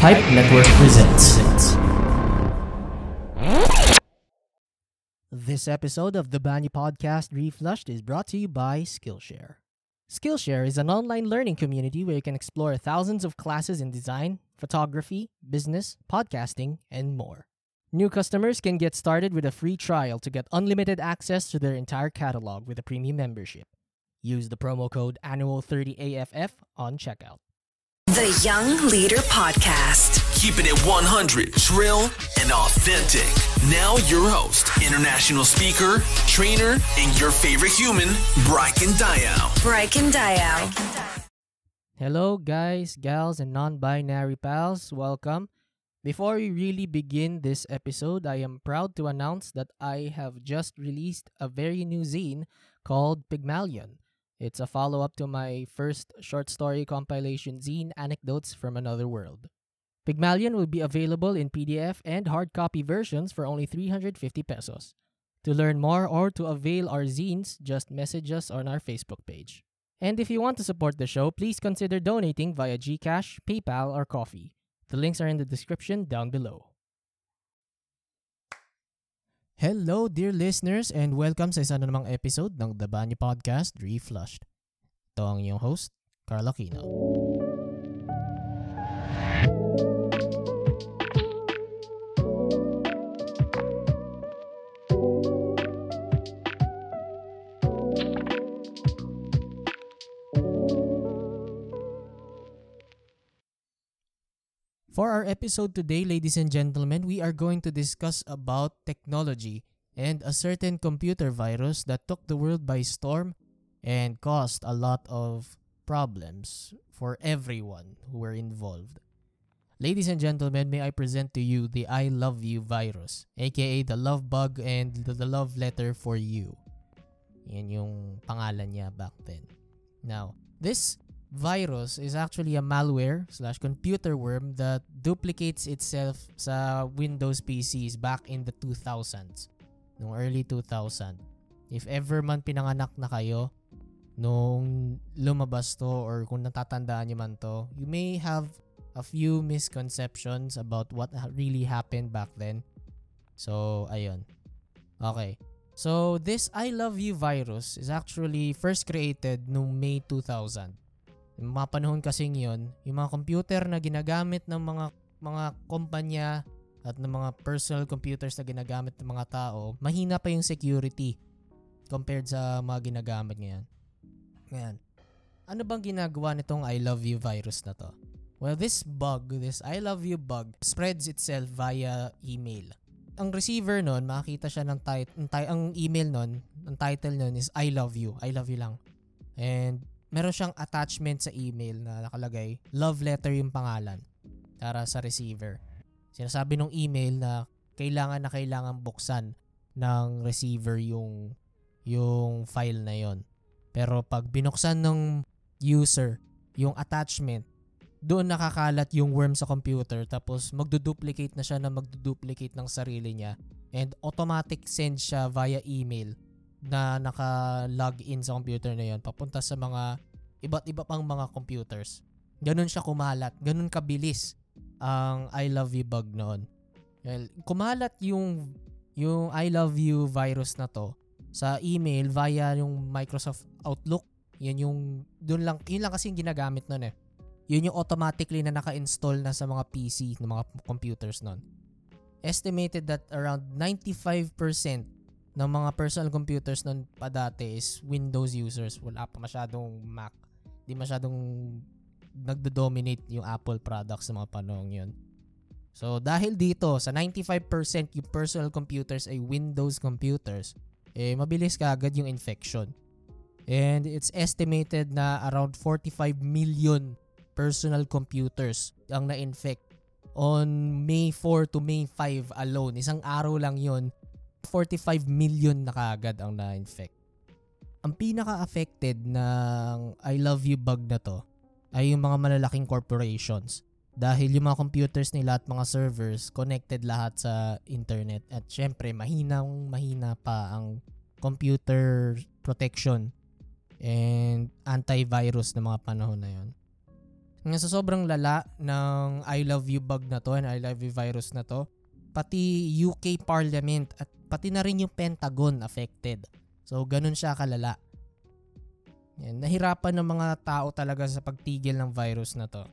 Pipe Network presents. This episode of the Banyu Podcast Reflushed is brought to you by Skillshare. Skillshare is an online learning community where you can explore thousands of classes in design, photography, business, podcasting, and more. New customers can get started with a free trial to get unlimited access to their entire catalog with a premium membership. Use the promo code annual30AFF on checkout. The Young Leader Podcast. Keeping it 100, trill, and authentic. Now, your host, international speaker, trainer, and your favorite human, Bryken Diao. Bryken Diao. Hello, guys, gals, and non binary pals. Welcome. Before we really begin this episode, I am proud to announce that I have just released a very new zine called Pygmalion. It's a follow up to my first short story compilation zine, Anecdotes from Another World. Pygmalion will be available in PDF and hard copy versions for only 350 pesos. To learn more or to avail our zines, just message us on our Facebook page. And if you want to support the show, please consider donating via Gcash, PayPal, or Coffee. The links are in the description down below. Hello, dear listeners, and welcome sa isa na namang episode ng The Banyo Podcast Reflushed. Ito ang iyong host, Carl Aquino. For our episode today, ladies and gentlemen, we are going to discuss about technology and a certain computer virus that took the world by storm and caused a lot of problems for everyone who were involved. Ladies and gentlemen, may I present to you the I love you virus, aka the love bug and the, love letter for you. Yan yung pangalan niya back then. Now, this virus is actually a malware slash computer worm that duplicates itself sa Windows PCs back in the 2000s. Nung early 2000. If ever man pinanganak na kayo, nung lumabas to or kung natatandaan nyo man to, you may have a few misconceptions about what really happened back then. So, ayun. Okay. So, this I Love You virus is actually first created noong May 2000. Yung mga panahon kasing yon, yung mga computer na ginagamit ng mga mga kumpanya at ng mga personal computers na ginagamit ng mga tao, mahina pa yung security compared sa mga ginagamit ngayon. Ngayon, ano bang ginagawa nitong I love you virus na to? Well, this bug, this I love you bug, spreads itself via email. Ang receiver nun, makikita siya ng title, ang email nun, ang title nun is I love you. I love you lang. And meron siyang attachment sa email na nakalagay, love letter yung pangalan para sa receiver. Sinasabi ng email na kailangan na kailangan buksan ng receiver yung yung file na yon. Pero pag binuksan ng user yung attachment, doon nakakalat yung worm sa computer tapos magduduplicate na siya na magduduplicate ng sarili niya and automatic send siya via email na naka-log in sa computer na yon papunta sa mga iba't iba pang mga computers. Ganun siya kumalat, ganun kabilis ang I love you bug noon. Well, kumalat yung yung I love you virus na to sa email via yung Microsoft Outlook. Yan yung doon lang yun lang kasi yung ginagamit noon eh. Yun yung automatically na naka-install na sa mga PC ng mga computers noon. Estimated that around 95% ng mga personal computers noon pa dati is Windows users. Wala pa masyadong Mac. Di masyadong nagdo-dominate yung Apple products sa mga panahon yun. So dahil dito, sa 95% yung personal computers ay Windows computers, eh mabilis ka agad yung infection. And it's estimated na around 45 million personal computers ang na-infect on May 4 to May 5 alone. Isang araw lang yon 45 million na kaagad ang na-infect. Ang pinaka-affected ng I love you bug na to ay yung mga malalaking corporations. Dahil yung mga computers nila at mga servers connected lahat sa internet. At syempre, mahinang mahina pa ang computer protection and antivirus ng mga panahon na yon. Nga sa sobrang lala ng I love you bug na to and I love you virus na to, pati UK Parliament at pati na rin yung Pentagon affected. So ganun siya kalala. Yan, nahirapan ng mga tao talaga sa pagtigil ng virus na to.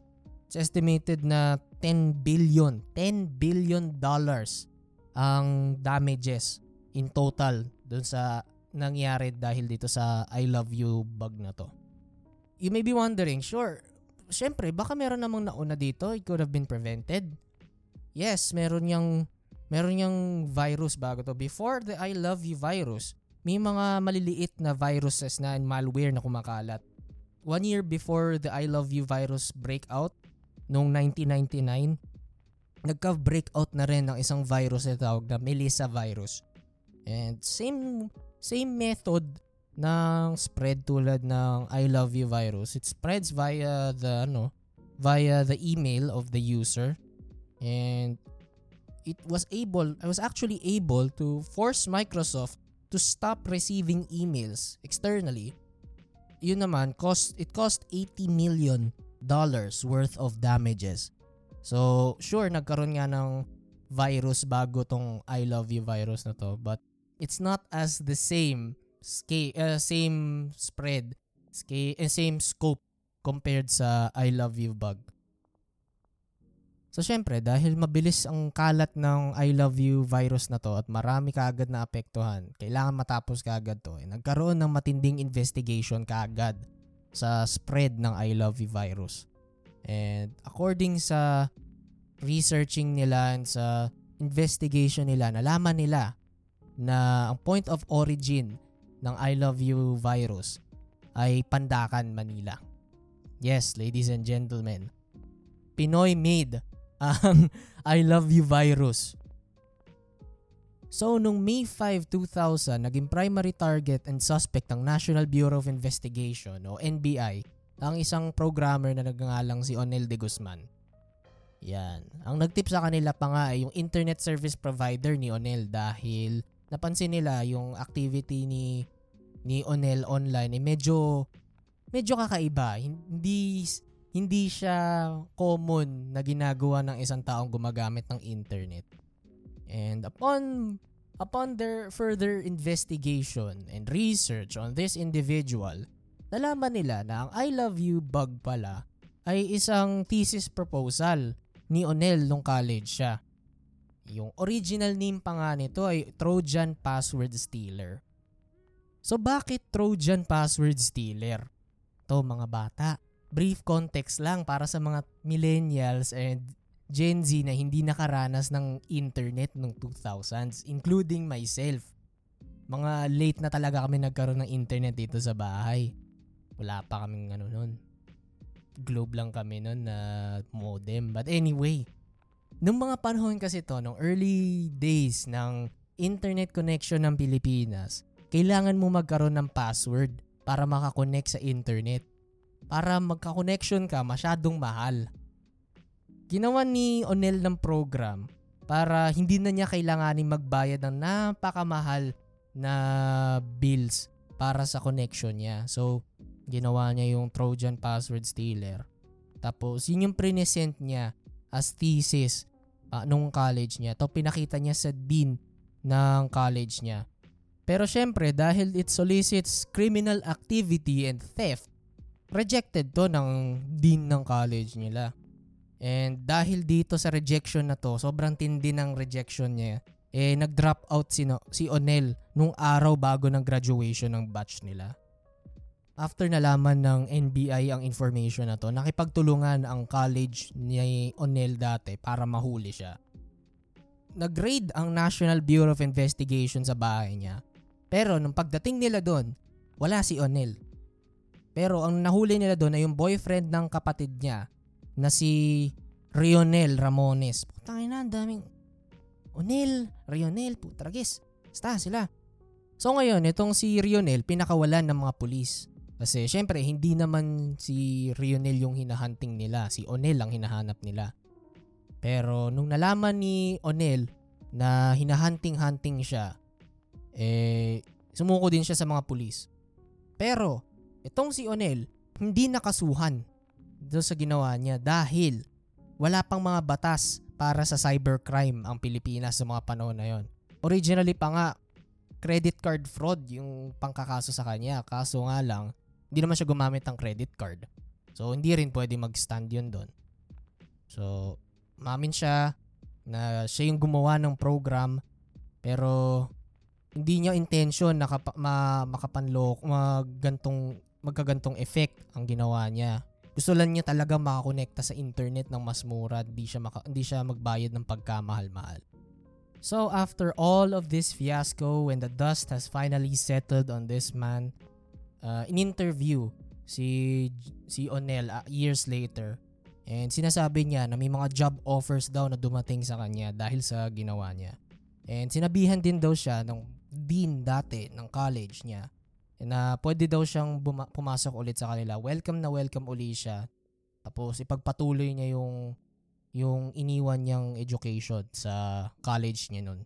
It's estimated na 10 billion, 10 billion dollars ang damages in total dun sa nangyari dahil dito sa I love you bug na to. You may be wondering, sure, syempre, baka meron namang nauna dito. It could have been prevented. Yes, meron yung meron yung virus bago to. Before the I love you virus, may mga maliliit na viruses na malware na kumakalat. One year before the I love you virus breakout, noong 1999, nagka-breakout na rin ng isang virus na tawag na Melissa virus. And same same method ng spread tulad ng I love you virus. It spreads via the ano, via the email of the user and it was able I was actually able to force Microsoft to stop receiving emails externally. Yun naman cost it cost 80 million dollars worth of damages. So, sure nagkaroon nga ng virus bago tong I love you virus na to, but it's not as the same scale, uh, same spread, scale, uh, same scope compared sa I love you bug. So syempre, dahil mabilis ang kalat ng I love you virus na to at marami kaagad na apektuhan, kailangan matapos kaagad to. Eh, nagkaroon ng matinding investigation kaagad sa spread ng I love you virus. And according sa researching nila and sa investigation nila, nalaman nila na ang point of origin ng I love you virus ay Pandakan, Manila. Yes, ladies and gentlemen. Pinoy made ang I love you virus. So, nung May 5, 2000, naging primary target and suspect ng National Bureau of Investigation o NBI ang isang programmer na nagngangalang si Onel de Guzman. Yan. Ang nagtip sa kanila pa nga ay yung internet service provider ni Onel dahil napansin nila yung activity ni ni Onel online ay medyo medyo kakaiba. Hindi hindi siya common na ginagawa ng isang taong gumagamit ng internet. And upon upon their further investigation and research on this individual, nalaman nila na ang I love you bug pala ay isang thesis proposal ni Onel nung college siya. Yung original name pa nga nito ay Trojan Password Stealer. So bakit Trojan password stealer? To mga bata, brief context lang para sa mga millennials and Gen Z na hindi nakaranas ng internet noong 2000s, including myself. Mga late na talaga kami nagkaroon ng internet dito sa bahay. Wala pa kaming ano nun. Globe lang kami nun na modem. But anyway, nung mga panahon kasi to, nung early days ng internet connection ng Pilipinas, kailangan mo magkaroon ng password para makakonect sa internet. Para magka-connection ka, masyadong mahal. Ginawa ni Onel ng program para hindi na niya kailanganin magbayad ng napakamahal na bills para sa connection niya. So, ginawa niya yung Trojan password stealer. Tapos, yun yung present niya as thesis uh, nung college niya. To pinakita niya sa dean ng college niya. Pero syempre dahil it solicits criminal activity and theft, rejected to ng dean ng college nila. And dahil dito sa rejection na to, sobrang tindi ng rejection niya, eh nag-drop out si, no, si Onel nung araw bago ng graduation ng batch nila. After nalaman ng NBI ang information na to, nakipagtulungan ang college ni Onel dati para mahuli siya. Nag-raid ang National Bureau of Investigation sa bahay niya pero nung pagdating nila doon, wala si Onel. Pero ang nahuli nila doon ay yung boyfriend ng kapatid niya na si Rionel Ramones. Putang ina, ang daming Onel, Rionel, putragis. Basta sila. So ngayon, itong si Rionel pinakawalan ng mga pulis. Kasi syempre, hindi naman si Rionel yung hinahunting nila. Si Onel ang hinahanap nila. Pero nung nalaman ni Onel na hinahunting-hunting siya, eh, sumuko din siya sa mga pulis. Pero, itong si Onel, hindi nakasuhan doon sa ginawa niya dahil wala pang mga batas para sa cybercrime ang Pilipinas sa mga panahon na yon. Originally pa nga, credit card fraud yung pangkakaso sa kanya. Kaso nga lang, hindi naman siya gumamit ng credit card. So, hindi rin pwede mag-stand yun doon. So, mamin siya na siya yung gumawa ng program pero hindi niya intention na kapa, ma, makapanlok, magantong, magkagantong effect ang ginawa niya. Gusto lang niya talaga makakonekta sa internet ng mas mura, hindi siya, maka, siya magbayad ng pagkamahal-mahal. So after all of this fiasco, when the dust has finally settled on this man, uh, in-interview si, si Onel uh, years later, and sinasabi niya na may mga job offers daw na dumating sa kanya dahil sa ginawa niya. And sinabihan din daw siya ng dean dati ng college niya na pwede daw siyang buma- pumasok ulit sa kanila. Welcome na welcome uli siya. Tapos ipagpatuloy niya yung yung iniwan niyang education sa college niya nun.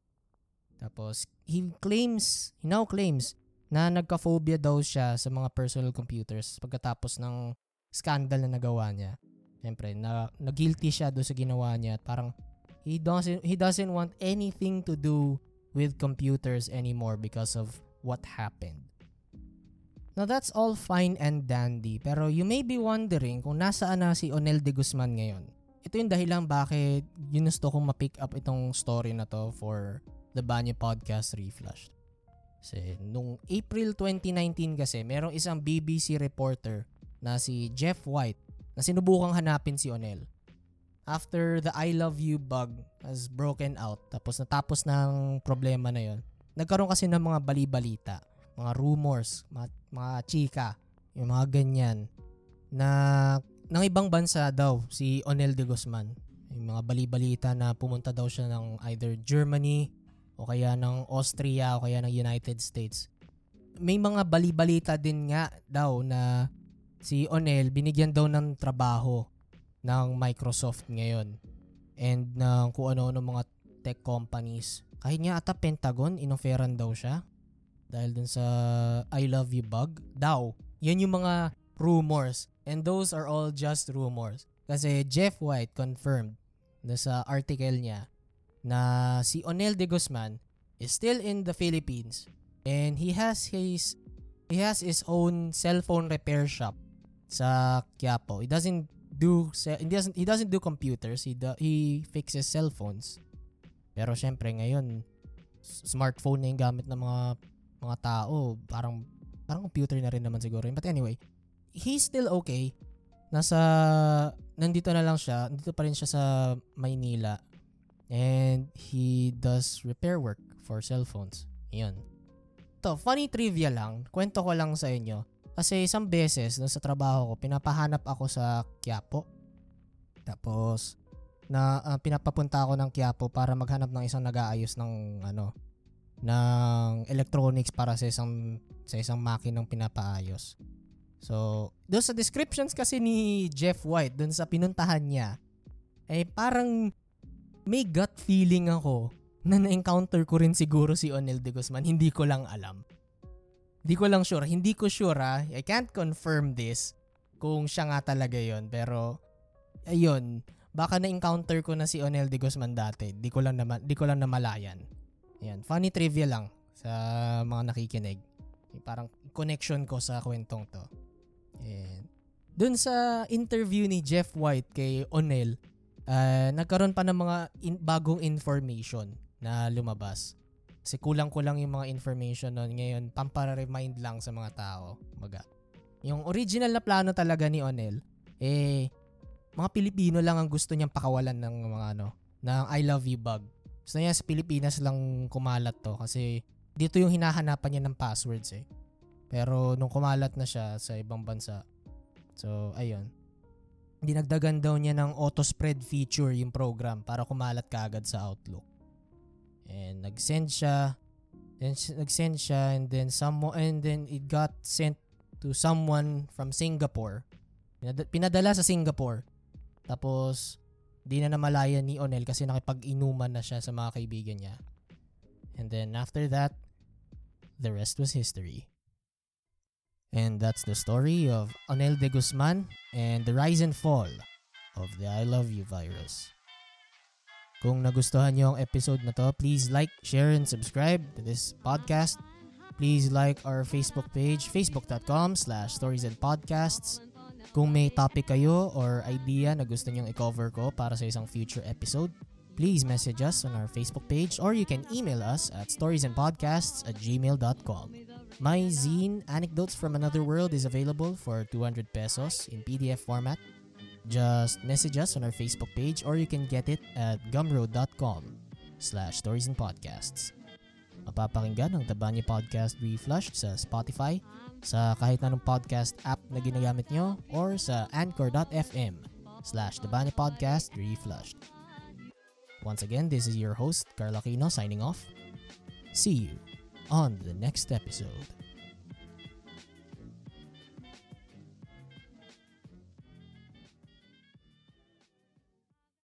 Tapos he claims, he now claims na nagka-phobia daw siya sa mga personal computers pagkatapos ng scandal na nagawa niya. Siyempre, na, na guilty siya do sa ginawa niya at parang he doesn't he doesn't want anything to do with computers anymore because of what happened. Now that's all fine and dandy pero you may be wondering kung nasaan na si Onel de Guzman ngayon. Ito yung dahilan bakit ginusto kong ma-pick up itong story na to for the Banyo Podcast Reflash. Kasi nung April 2019 kasi merong isang BBC reporter na si Jeff White na sinubukang hanapin si Onel. After the I love you bug has broken out tapos natapos ng problema na yon nagkaroon kasi ng mga bali-balita mga rumors, mga, mga chika, yung mga ganyan na ng ibang bansa daw si Onel de Guzman. Yung mga bali-balita na pumunta daw siya ng either Germany o kaya ng Austria o kaya ng United States. May mga bali-balita din nga daw na si Onel binigyan daw ng trabaho ng Microsoft ngayon and ng kung ano-ano mga tech companies. Kahit nga ata Pentagon, inoferan daw siya dahil dun sa I love you bug daw. Yan yung mga rumors and those are all just rumors. Kasi Jeff White confirmed na sa article niya na si Onel de Guzman is still in the Philippines and he has his he has his own cellphone repair shop sa Quiapo. He doesn't do he doesn't he doesn't do computers. He do, he fixes cell phones. Pero syempre ngayon smartphone na yung gamit ng mga mga tao, parang parang computer na rin naman siguro. But anyway, he's still okay. Nasa nandito na lang siya, nandito pa rin siya sa Maynila. And he does repair work for cell phones. 'Yun. To, funny trivia lang, kwento ko lang sa inyo. Kasi isang beses no, sa trabaho ko, pinapahanap ako sa Quiapo. Tapos na uh, pinapapunta ako ng Quiapo para maghanap ng isang nag-aayos ng ano ng electronics para sa isang sa isang makinang pinapaayos. So, doon sa descriptions kasi ni Jeff White, doon sa pinuntahan niya, eh parang may gut feeling ako na na-encounter ko rin siguro si Onel de Guzman. Hindi ko lang alam. Hindi ko lang sure. Hindi ko sure ha. I can't confirm this kung siya nga talaga yon Pero, ayun, baka na-encounter ko na si Onel de Guzman dati. Di ko lang, na, di ko lang namalayan. Yan, funny trivia lang sa mga nakikinig. Parang connection ko sa kwentong to. And dun sa interview ni Jeff White kay Onel, uh, nagkaroon pa ng mga in- bagong information na lumabas. Kasi kulang-kulang yung mga information nun. Ngayon, pampara-remind lang sa mga tao. Maga. Yung original na plano talaga ni Onel, eh, mga Pilipino lang ang gusto niyang pakawalan ng mga ano, ng I love you bug. Gusto niya sa Pilipinas lang kumalat to kasi dito yung hinahanapan niya ng passwords eh. Pero nung kumalat na siya sa ibang bansa, so ayun, dinagdagan daw niya ng auto spread feature yung program para kumalat kaagad sa Outlook. And nag-send siya, then nag-send siya and then someone and then it got sent to someone from Singapore. Pinadala sa Singapore. Tapos Di na namalaya ni Onel kasi nakipag-inuman na siya sa mga kaibigan niya. And then after that, the rest was history. And that's the story of Onel de Guzman and the rise and fall of the I Love You virus. Kung nagustuhan niyo ang episode na to, please like, share, and subscribe to this podcast. Please like our Facebook page, facebook.com slash stories and podcasts. Kung may topic kayo or idea na gusto nyong i-cover ko para sa isang future episode, please message us on our Facebook page or you can email us at storiesandpodcasts at gmail.com. My zine, Anecdotes from Another World, is available for 200 pesos in PDF format. Just message us on our Facebook page or you can get it at gumroad.com slash stories. Mapapakinggan ang Tabanya Podcast Reflushed sa Spotify, sa kahit anong podcast app na ginagamit nyo, or sa anchor.fm slash Podcast Reflushed. Once again, this is your host, Carl Aquino, signing off. See you on the next episode.